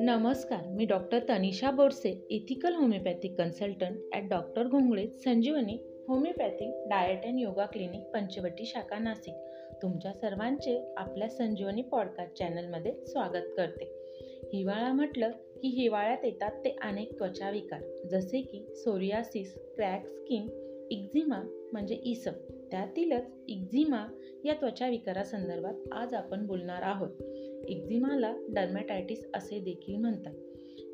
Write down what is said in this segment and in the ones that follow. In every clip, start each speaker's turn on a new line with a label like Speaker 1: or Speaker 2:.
Speaker 1: नमस्कार मी doctor Tanisha Borse ethical homeopathic consultant at doctor Ghongale Sanjeevani homeopathic diet and yoga clinic Panchavati शाखा नाशिक. तुमच्या सर्वांचे आपल्या संजीवनी podcast चॅनलमध्ये स्वागत करते. हिवाळा म्हटलं की हिवाळ्यात येतात ते अनेक त्वचा विकार जसे की सोरियासिस क्रॅक स्किन इक्झिमा म्हणजे इसम. त्यातीलच इक्झिमा या त्वचा विकारासंदर्भात आज आपण बोलणार आहोत. इक्झिमाला डर्मॅटायटिस असे देखील म्हणतात.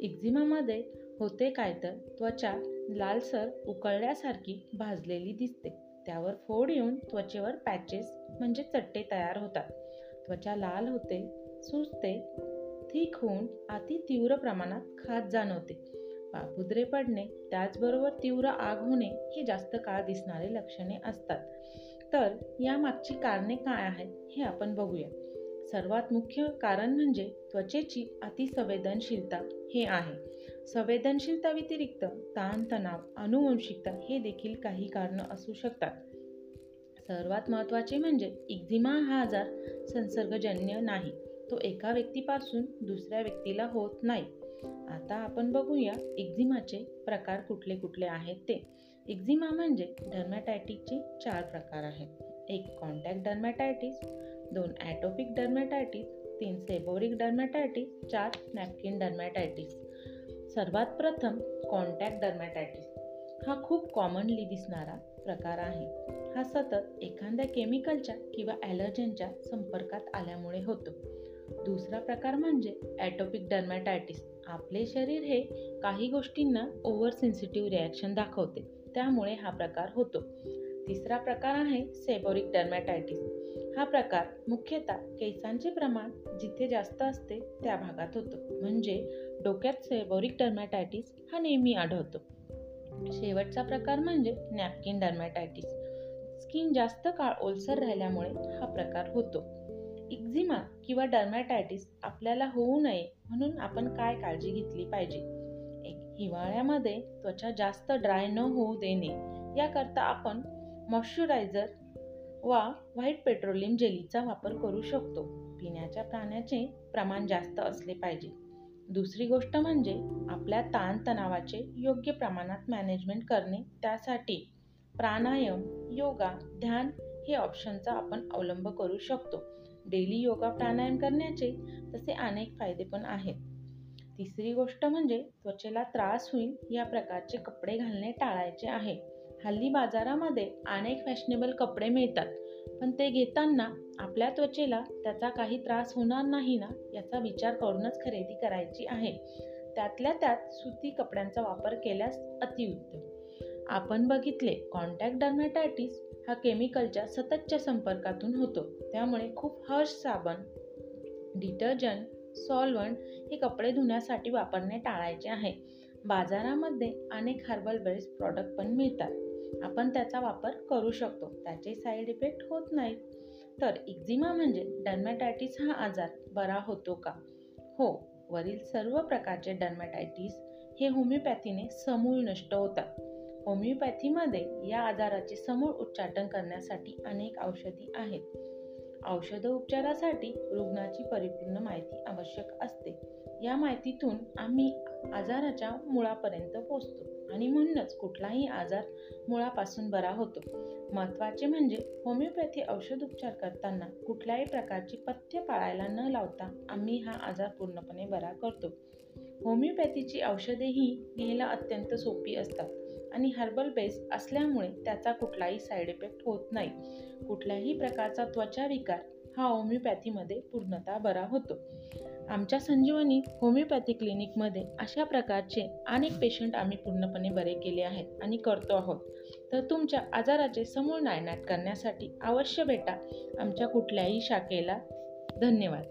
Speaker 1: इक्झिमामध्ये होते काय तर त्वचा लालसर उकळल्यासारखी भाजलेली दिसते. त्यावर फोड येऊन त्वचेवर पॅचेस म्हणजे चट्टे तयार होतात. त्वचा लाल होते सुजते थिक होऊन अति तीव्र प्रमाणात खाज जाणवते. पापुद्रे पडणे त्याचबरोबर तीव्र आग होणे हे जास्त काळ दिसणारे लक्षणे असतात. तर यामागची कारणे काय आहेत हे आपण बघूया. सर्वात मुख्य कारण म्हणजे त्वचेची अतिसंवेदनशीलता हे आहे. संवेदनशीलता व्यतिरिक्त ताणतणाव अनुवंशिकता हे देखील काही कारणं असू शकतात. सर्वात महत्त्वाचे म्हणजे इक्झिमा हा आजार संसर्गजन्य नाही. तो एका व्यक्तीपासून दुसऱ्या व्यक्तीला होत नाही. आता आपण बघूया एक्झिमाचे प्रकार कुठले कुठले आहेत ते. एक्झिमा म्हणजे डर्मॅटायटिसचे चार प्रकार आहेत. एक कॉन्टॅक्ट डर्मॅटायटिस दोन ॲटोपिक डर्मॅटायटिस तीन सेबोरिक डर्मॅटायटिस चार नॅपकिन डर्मॅटायटिस सर्वात प्रथम कॉन्टॅक्ट डर्मॅटायटिस हा खूप कॉमनली दिसणारा प्रकार आहे. हा सतत एखाद्या केमिकलच्या किंवा ॲलर्जनच्या संपर्कात आल्यामुळे होतो. दुसरा प्रकार म्हणजे ॲटोपिक डर्मॅटायटिस. आपले शरीर हे काही गोष्टींना ओव्हर सेन्सिटिव्ह रिॲक्शन दाखवते. त्यामुळे हा प्रकार होतो. तिसरा प्रकार आहे सेबोरिक डर्मॅटायटिस. हा प्रकार मुख्यतः केसांचे प्रमाण जिथे जास्त असते त्या भागात होतो. म्हणजे डोक्यात सेबोरिक डर्मॅटायटिस हा नेहमी आढळतो. शेवटचा प्रकार म्हणजे नॅपकिन डर्मॅटायटिस. स्किन जास्त काळ ओलसर राहिल्यामुळे हा प्रकार होतो. इक्झिमा किंवा डर्मॅटायटिस आपल्याला होऊ नये म्हणून आपण काय काळजी घेतली पाहिजे? एक हिवाळ्यामध्ये त्वचा जास्त ड्राय न होऊ देणे याकरता आपण मॉइश्चरायझर वा व्हाईट पेट्रोलियम जेलीचा वापर करू शकतो. पिण्याच्या पाण्याचे प्रमाण जास्त असले पाहिजे. दुसरी गोष्ट म्हणजे आपल्या ताणतणावाचे योग्य प्रमाणात मॅनेजमेंट करणे त्यासाठी प्राणायाम योगा ध्यान हे ऑप्शनचा आपण अवलंब करू शकतो. डेली योगा प्राणायाम करण्याचे तसे अनेक फायदे पण आहेत. तिसरी गोष्ट म्हणजे त्वचेला त्रास होईल या प्रकारचे कपडे घालणे टाळायचे आहे. हल्ली बाजारामध्ये अनेक फॅशनेबल कपडे मिळतात पण ते घेताना आपल्या त्वचेला त्याचा काही त्रास होणार नाही ना याचा विचार करूनच खरेदी करायची आहे. त्यातल्या त्यात सुती कपड्यांचा वापर केल्यास अतिउत्तम. आपण बघितले कॉन्टॅक्ट डर्मॅटायटिस हा केमिकलच्या सततच्या संपर्कातून होतो. त्यामुळे खूप हर्ष साबण डिटर्जंट सॉल्वंट हे कपडे धुण्यासाठी वापरणे टाळायचे आहे. बाजारामध्ये अनेक हर्बल बेस्ड प्रॉडक्ट पण मिळतात. आपण त्याचा वापर करू शकतो. त्याचे साईड इफेक्ट होत नाहीत. तर इक्झिमा म्हणजे डर्मॅटायटिस हा आजार बरा होतो का? हो वरील सर्व प्रकारचे डर्मॅटायटिस हे होमिओपॅथीने समूळ नष्ट होतात. होमिओपॅथीमध्ये या आजाराचे समूळ उच्चाटन करण्यासाठी अनेक औषधी आहेत. औषध उपचारासाठी रुग्णाची परिपूर्ण माहिती आवश्यक असते. या माहितीतून आम्ही आजाराच्या मुळापर्यंत पोचतो आणि म्हणूनच कुठलाही आजार मुळापासून बरा होतो. महत्त्वाचे म्हणजे होमिओपॅथी औषध उपचार करताना कुठल्याही प्रकारची पथ्य पाळायला न लावता आम्ही हा आजार पूर्णपणे बरा करतो. होमिओपॅथीची औषधेही घ्यायला अत्यंत सोपी असतात. आणि हर्बल बेस असल्यामुळे त्याचा कुठलाही साईड इफेक्ट होत नाही. कुठल्याही प्रकारचा त्वचा विकार हा होमिओपॅथीमध्ये पूर्णतः बरा होतो. आमच्या संजीवनी होमिओपॅथी क्लिनिकमध्ये अशा प्रकारचे अनेक पेशंट आम्ही पूर्णपणे बरे केले आहेत आणि करतो आहोत. तर तुमच्या आजाराचे समूळ नायनाट करण्यासाठी अवश्य भेटा. आमच्या कुठल्याही शाखेला धन्यवाद.